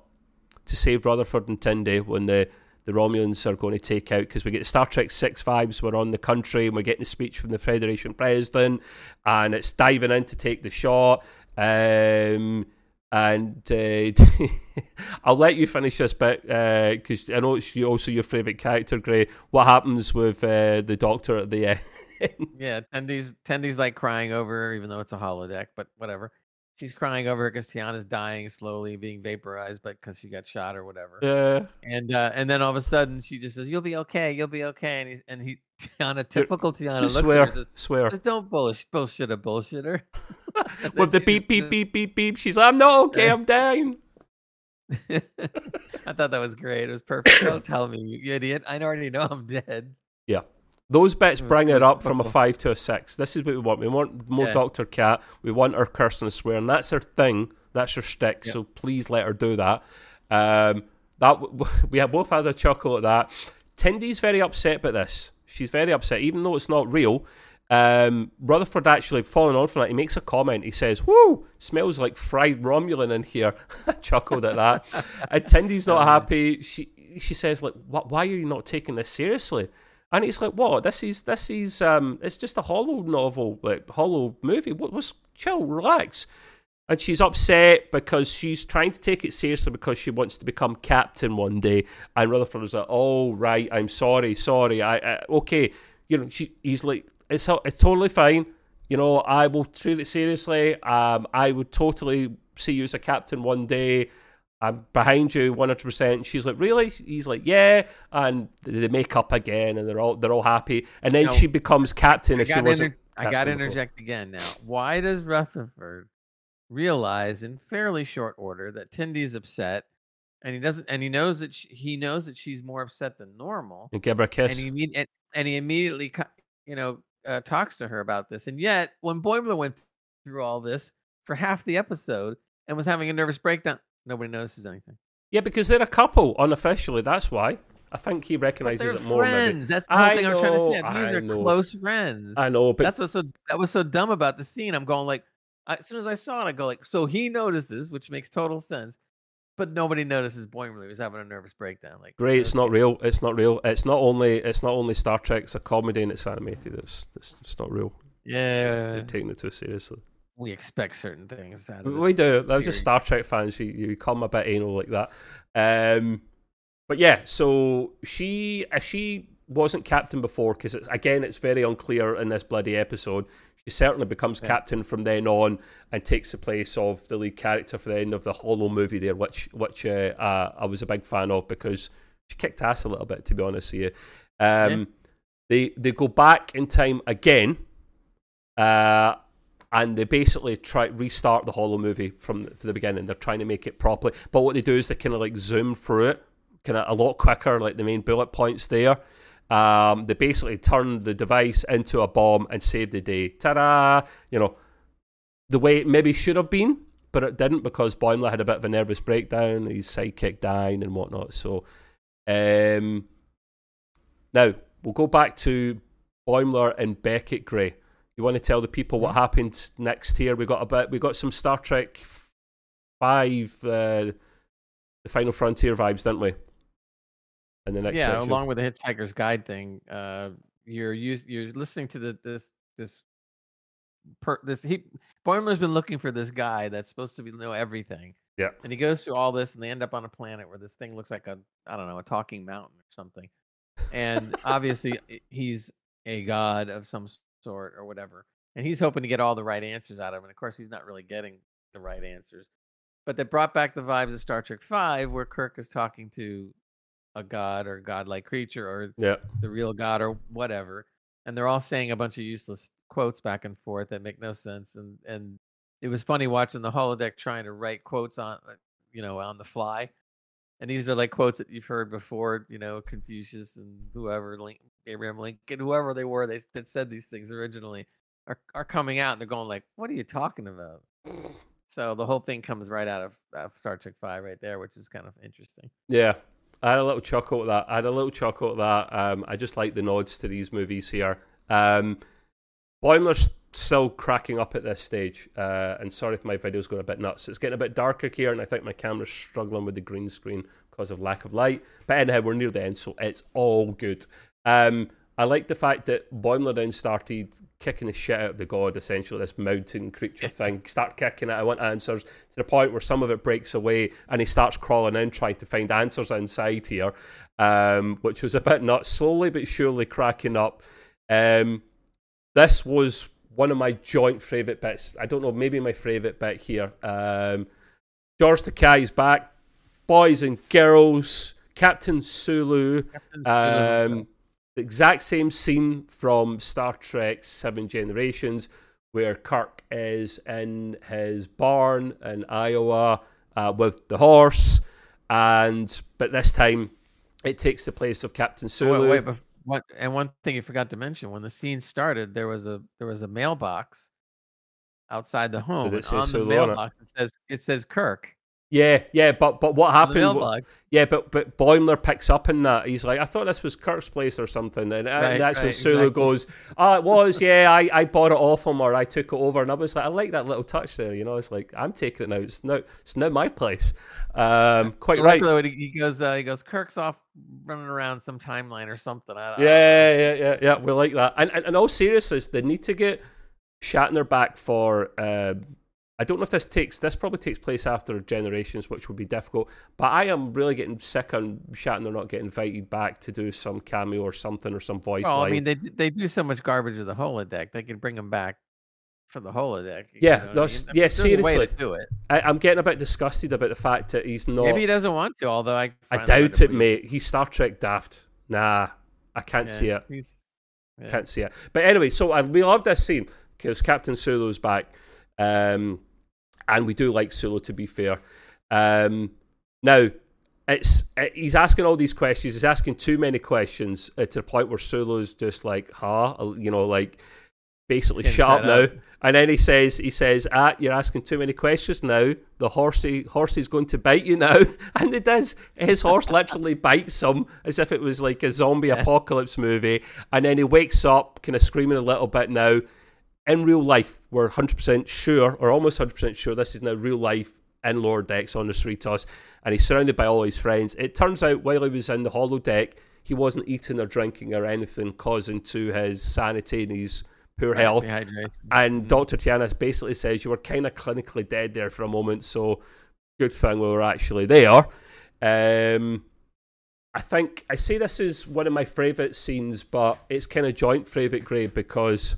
to save Rutherford and Tendi when the the Romulans are going to take out because we get the Star Trek Six vibes. We're on the country and we're getting a speech from the Federation president, and it's diving in to take the shot. Um, and uh, I'll let you finish this bit because I know it's also your favourite character, Gray. What happens with uh, the Doctor at the end? Yeah, Tendi's Tendi's like crying over even though it's a holodeck, but whatever. She's crying over her because T'Ana's dying slowly, being vaporized, but because she got shot or whatever. Yeah. And uh, and then all of a sudden she just says, "You'll be okay, you'll be okay." And he and he T'Ana, typical T'Ana, looks swear, at her and swear. "Just don't bullshit, bullshit a bullshitter." With the beep beep beep beep beep. She's like, I'm not okay. I'm dying. I thought that was great. It was perfect. Don't tell me, you idiot. I already know I'm dead. Those bits bring it up from a five to a six. This is what we want. We want more Yeah. Doctor Cat. We want her cursing and swearing. That's her thing. That's her shtick. Yep. So please let her do that. Um, that we have both had a chuckle at that. Tendi's very upset about this. She's very upset, even though it's not real. Um, Rutherford actually following on from that, he makes a comment. He says, "Whoo, smells like fried Romulan in here." I chuckled at that. and Tendi's not happy. She she says, "Like. Why are you not taking this seriously?" And he's like, "What? This is this is um, it's just a holo novel, like holo movie. What was chill, relax." And she's upset because she's trying to take it seriously because she wants to become captain one day. And Rutherford is like, "Oh right, I'm sorry, sorry. I, I okay." You know, she, he's like, "It's it's totally fine. You know, I will treat it seriously. Um, I would totally see you as a captain one day. I'm behind you 100. percent She's like, really? He's like, yeah. And they make up again, and they're all they're all happy. And then she becomes captain I if she got wasn't. I got to before. interject again now. Why does Rutherford realize in fairly short order that Tendi's upset, and he doesn't, and he knows that she, he knows that she's more upset than normal, And give her a kiss. and he and, and he immediately, you know, uh, talks to her about this. And yet, when Boimler went through all this for half the episode and was having a nervous breakdown, nobody notices anything. Yeah, because they're a couple unofficially. That's why. I think he recognizes it more. Maybe. friends. That's the whole thing I'm trying to say. know, These I are know. close friends. I know, but That's what's so that was so dumb about the scene. I'm going like, I, as soon as I saw it, I go like, so he notices, which makes total sense, but nobody notices Boimler was having a nervous breakdown. Like, great. It's not real. It's not real. It's not only. It's not only Star Trek. It's a comedy and it's animated. It's it's, it's not real. Yeah, They're taking it too seriously. We expect certain things We- do. They're just. Star Trek fans. You you come a bit anal like that. Um, but yeah. So she, if she wasn't captain before, because again, it's very unclear in this bloody episode. She certainly becomes Yeah. captain from then on and takes the place of the lead character for the end of the Holo movie there, which which uh, uh, I was a big fan of because she kicked ass a little bit, to be honest with you. Um, They they go back in time again, uh, and they basically try restart the Holo movie from the, beginning. They're trying to make it properly, but what they do is they kind of like zoom through it, kind of a lot quicker, like the main bullet points there. Um, they basically turn the device into a bomb and save the day. Ta-da! You know, the way it maybe should have been, but it didn't because Boimler had a bit of a nervous breakdown. His sidekick dying and whatnot. So, um, now we'll go back to Boimler and Beckett Gray. You want to tell the people what happened next here? We got a bit. We got some Star Trek Five, uh, the Final Frontier vibes, didn't we? And the next yeah, section. along with the Hitchhiker's Guide thing, uh, you're you, you're listening to the this this per, this he Boimler's been looking for this guy that's supposed to be know everything. Yeah. And he goes through all this, and they end up on a planet where this thing looks like a I don't know a talking mountain or something. And obviously, he's a god of some sort or whatever, and he's hoping to get all the right answers out of him. And of course, he's not really getting the right answers. But they brought back the vibes of Star Trek Five, where Kirk is talking to a god or godlike creature or yeah, the real god or whatever and they're all saying a bunch of useless quotes back and forth that make no sense and and it was funny watching the holodeck trying to write quotes on uh, you know on the fly and these are like quotes that you've heard before you know confucius and whoever abraham lincoln whoever they were they that said these things originally are, are coming out and they're going like what are you talking about so the whole thing comes right out of, of star trek 5 right there which is kind of interesting yeah. I had a little chuckle at that. I had a little chuckle at that. Um, I just like the nods to these movies here. Um, Boimler's still cracking up at this stage, uh, and sorry if my video's going a bit nuts. It's getting a bit darker here, and I think my camera's struggling with the green screen because of lack of light. But anyhow, we're near the end, so it's all good. Um, I like the fact that Boimler then started kicking the shit out of the god, essentially, this mountain creature thing. Start kicking it. I want answers to the point where some of it breaks away and he starts crawling in, trying to find answers inside here, um, which was a bit nuts. Slowly but surely cracking up. Um, this was one of my joint favourite bits. I don't know, maybe my favourite bit here. Um, George is back. Boys and girls. Captain Sulu. Captain Sulu. Um, the exact same scene from Star Trek Seven Generations, where Kirk is in his barn in Iowa uh, with the horse, and but this time it takes the place of Captain Oh, Sulu. Wait, wait, bef- What and one thing you forgot to mention when the scene started, there was a there was a mailbox outside the home, and on the Sulu on it? mailbox it says it says Kirk. Yeah, yeah, but but what happened? Yeah, but but Boimler picks up in that. He's like, I thought this was Kirk's place or something, and, uh, Right, that's when Sulu exactly. goes, "Oh, it was. Yeah, I, I bought it off him or I took it over." And I was like, I like that little touch there. You know, it's like I'm taking it now. It's now it's now my place. Um, quite I right. like He goes, uh, he goes, Kirk's off running around some timeline or something. I, I don't know. Yeah, yeah, yeah, yeah. We like that. And and in all seriousness, they need to get Shatner back for. Um, I don't know if this takes. This probably takes place after Generations, which would be difficult. But I am really getting sick on Shatner not getting invited back to do some cameo or something or some voice Well, line. I mean, they they do so much garbage with the holodeck. They could bring him back for the holodeck. you Yeah, know what I mean? yeah, There's a way to seriously. do it. I, I'm getting a bit disgusted about the fact that he's not. Maybe he doesn't want to. Although I, I find that hard doubt it, mate. He's Star Trek daft. Nah, I can't Yeah, see it. Yeah. Can't see it. But anyway, so I, we love this scene because Captain Sulu's back, um, and we do like Sulu to be fair. Um, now, it's it, he's asking all these questions. He's asking too many questions uh, to the point where Sulu's just like, "Huh," uh, you know, like basically shut up now. up. And then he says, he says, "Ah, you're asking too many questions now. The horsey, horsey's going to bite you now." And it does. His horse literally bites him as if it was like a zombie Yeah. apocalypse movie. And then he wakes up, kind of screaming a little bit now. In real life, we're 100% sure, or almost 100% sure, this is now real life in Lower Decks on the Cerritos, and he's surrounded by all his friends. It turns out while he was in the holo deck, he wasn't eating or drinking or anything causing to his sanity and his poor health. And Mhm. Dr. T'Ana basically says you were kind of clinically dead there for a moment, so good thing we were actually there. Um, I think I say this is one of my favourite scenes, but it's kind of joint favourite Gray because.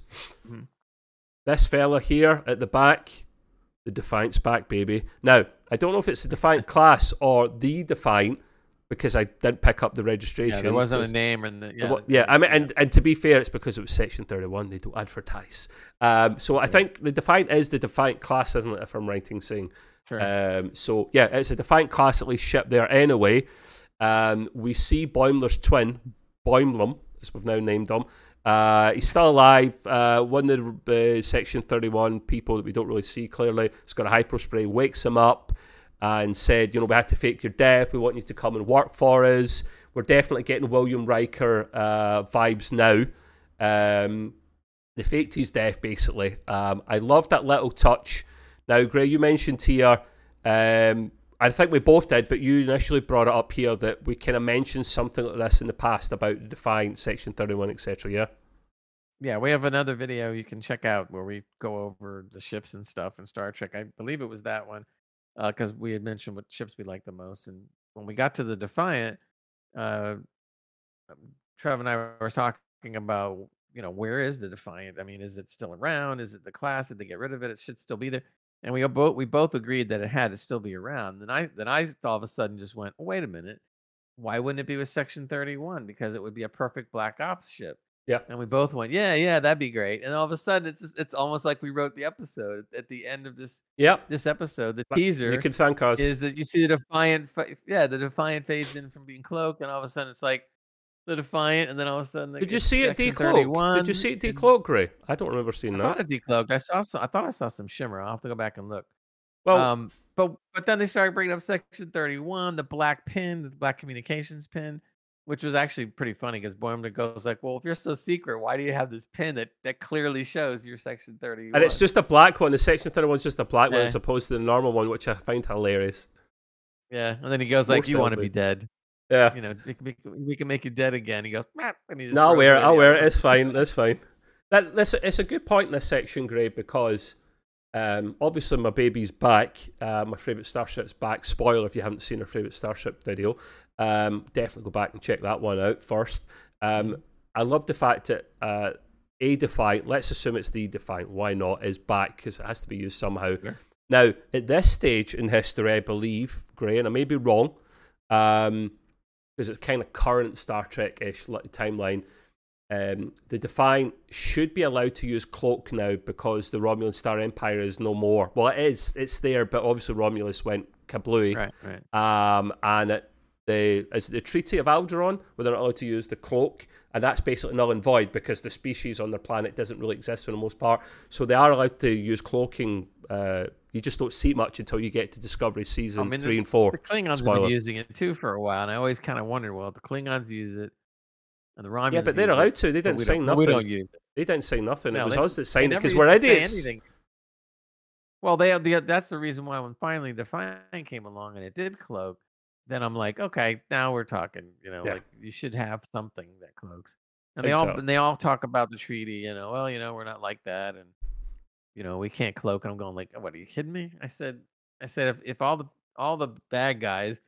This fella here at the back, the Defiant's back, baby. Now, I don't know if it's the Defiant class or the Defiant because I didn't pick up the registration. Yeah, there wasn't a name in the yeah, yeah. yeah, I mean, and, and to be fair, it's because it was Section 31. They don't advertise. Um, so I think the Defiant is the Defiant class, isn't it, if I'm in saying? sure. Um, so yeah, it's a Defiant class at least ship there anyway. Um, we see Boimler's twin, Boimlum, as we've now named him. Uh, he's still alive. Uh, one of the uh, Section 31 people that we don't really see clearly has got a hypospray, wakes him up and said, you know, we had to fake your death. We want you to come and work for us. We're definitely getting William Riker uh, vibes now. Um, they faked his death, basically. Um, I love that little touch. Now, Gray, you mentioned here, um, I think we both did, but you initially brought it up here that we kind of mentioned something like this in the past about the Defiant, Section 31, etc. Yeah? yeah, we have another video you can check out where we go over the ships and stuff in Star Trek. I believe it was that one because we had mentioned what ships we like the most. And when we got to the Defiant, uh, um, Trev and I were talking about, you know, where is the Defiant? I mean, is it still around? Is it the class? Did they get rid of it? It should still be there. And we both we both agreed that it had to still be around. Then I then I all of a sudden just went, oh, wait a minute, why wouldn't it be with Section Thirty One? Because it would be a perfect Black Ops ship. Yeah. And we both went, yeah, yeah, that'd be great. And all of a sudden, it's just, it's almost like we wrote the episode at the end of this Yep. this episode. The You teaser can thank us. is that you see the Defiant, yeah, the Defiant fades in from being cloaked, and all of a sudden it's like the Defiant, and then all of a sudden Did you see it decloaked? Did you see it decloaked, Gray? I don't remember seeing I that. thought it decloaked. I saw some, I thought I saw some shimmer. I'll have to go back and look. Well, um, but but then they started bringing up Section Thirty One, the black pin, the black communications pin, which was actually pretty funny because Boimler goes like, "Well, if you're so secret, why do you have this pin that that clearly shows you're Section 31?" and it's just a black one. The Section 31 is just a black one as opposed to the normal one, which I find hilarious. yeah, and then he goes like, "You want to be dead? Yeah. You know, we can make, we can make you dead again." He goes, and he No, I'll wear it. I'll wear it. It's fine. That's fine. That this it's a good point in this section, Gray, because um, obviously my baby's back. Uh, my favorite starship's back. Spoiler if you haven't seen our favorite starship video. Um, definitely go back and check that one out first. Um, I love the fact that uh, a Defiant, let's assume it's the Defiant, why not, is back because it has to be used somehow. Sure. Now, at this stage in history, I believe, Gray, and I may be wrong, because it's kind of current Star Trek ish timeline. Um, the Defiant should be allowed to use cloak now because the Romulan Star Empire is no more. Well, it is, it's there, but obviously Romulus went kablooey. Right, right. Um, and it, the is the Treaty of Algeron, where they're not allowed to use the cloak, and that's basically null and void because the species on their planet doesn't really exist for the most part. So they are allowed to use cloaking. Uh, you just don't see much until you get to Discovery season I mean, three and four. The Klingons have been using it too for a while, and I always kind of wondered, well, the Klingons use it, and the Romulans. Yeah, but they're allowed it, to. They didn't don't, nothing. We don't use it. They didn't say nothing. it was they- us that signed it because we're idiots. Well, they, they that's the reason why when finally Defiant came along and it did cloak, then I'm like, okay, now we're talking. You know, Yeah. like you should have something that cloaks. And they all Exactly. and they all talk about the treaty. You know, well, you know, we're not like that, and you know, we can't cloak. And I'm going like, what? Are you kidding me? I said, I said, if, if all the all the bad guys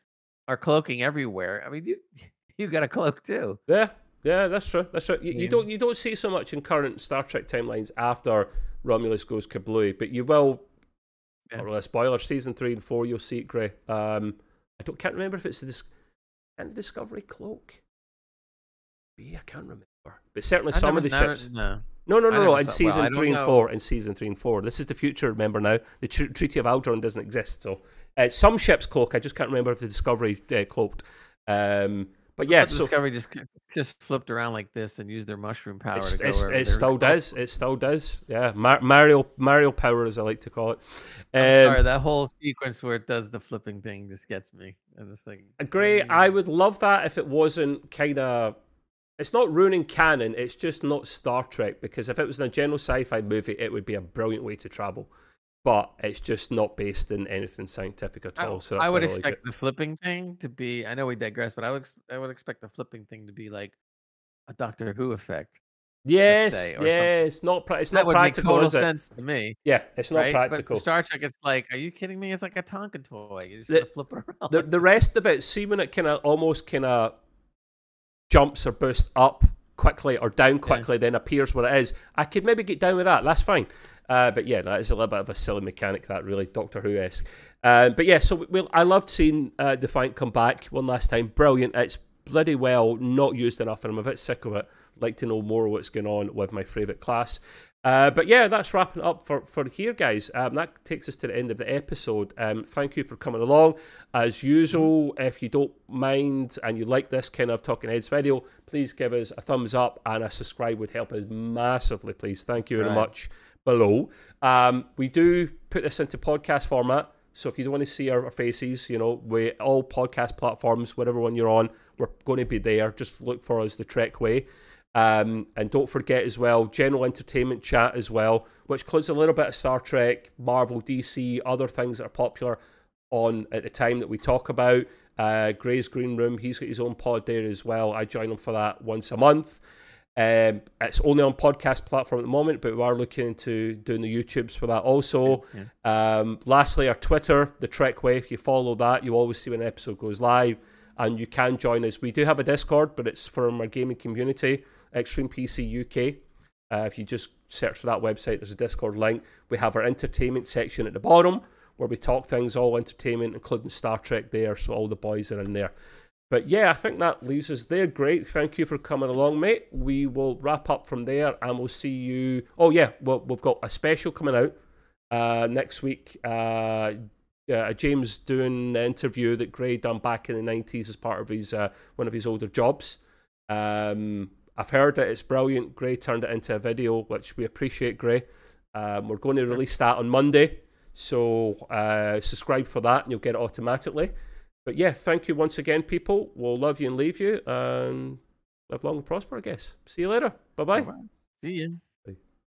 are cloaking everywhere, I mean, you you got a cloak too. Yeah, yeah, that's true. That's true. You, you don't you don't see so much in current Star Trek timelines after Romulus goes kablooey, but you will. Yeah. Really a spoiler. Season three and four, you'll see it, Gray. Um, I don't can't remember if it's the, the Discovery cloak. Yeah, I can't remember. But certainly I some of the ships. no. No, no, no, no. In saw- well, season three and know. four. In season three and four. This is the future. Remember now, the tr- Treaty of Algeron doesn't exist. So uh, some ships cloak. I just can't remember if the Discovery uh, cloaked. Um, but yeah, so Discovery just just flipped around like this and used their mushroom power It's, to go it's, it still does. It still does. Yeah, Mar- Mario Mario Power, as I like to call it. I'm Um, sorry, that whole sequence where it does the flipping thing just gets me. I'm just like, Great. mm. I would love that if it wasn't kind of. It's not ruining canon. It's just not Star Trek because if it was in a general sci-fi movie, it would be a brilliant way to travel. But it's just not based in anything scientific at I, all. So I would like expect the flipping thing to be. I know we digress, but I would I would expect the flipping thing to be like a Doctor Who effect. Yes, say, yeah. something. It's not. Pra- it's that not would make practical, total is it? sense to me. Yeah, it's not right? practical. But Star Trek, it's like, are you kidding me? It's like a Tonka toy. You're just The- flip it around. the the rest of it, see when it kind of almost kind of jumps or bursts up quickly or down quickly, then appears where it is. I could maybe get down with that. That's fine. Uh, but yeah, that is a little bit of a silly mechanic. That really Doctor Who esque. Uh, but yeah, so we'll, I loved seeing uh, Defiant come back one last time. Brilliant. It's bloody well not used enough, and I'm a bit sick of it. Like to know more what's going on with my favourite class. Uh, but yeah, that's wrapping up for, for here, guys. Um, that takes us to the end of the episode. Um, thank you for coming along. As usual, if you don't mind and you like this kind of Talking Heads video, please give us a thumbs up and a subscribe would help us massively, please. Thank you very Right. much below. Um, we do put this into podcast format. So if you don't want to see our, faces, you know, we all podcast platforms, whatever one you're on, we're going to be there. Just look for us the Trek Way. Um, and don't forget as well, general entertainment chat as well, which includes a little bit of Star Trek, Marvel, DC, other things that are popular on at the time that we talk about. Uh, Gray's Green Room, he's got his own pod there as well. I join him for that once a month. Um, it's only on podcast platform at the moment, but we are looking into doing the YouTubes for that also. Yeah. Um, lastly, our Twitter, the Trek Way. If you follow that, you always see when an episode goes live, and you can join us. We do have a Discord, but it's from our gaming community, Extreme PC UK. Uh, if you just search for that website, there's a Discord link. We have our entertainment section at the bottom where we talk things all entertainment, including Star Trek there. So all the boys are in there. But yeah, I think that leaves us there. Great. Thank you for coming along, mate. We will wrap up from there and we'll see you. Oh, yeah, well, we've got a special coming out uh, next week. Uh, uh, James doing the interview that Gray done back in the 90s as part of his uh, one of his older jobs. Um, I've heard that it's brilliant. Gray turned it into a video, which we appreciate, Gray. Um, we're going to release that on Monday. So uh, subscribe for that and you'll get it automatically. But yeah, thank you once again, people. We'll love you and leave you. And live long and prosper, I guess. See you later. Bye bye. See ya.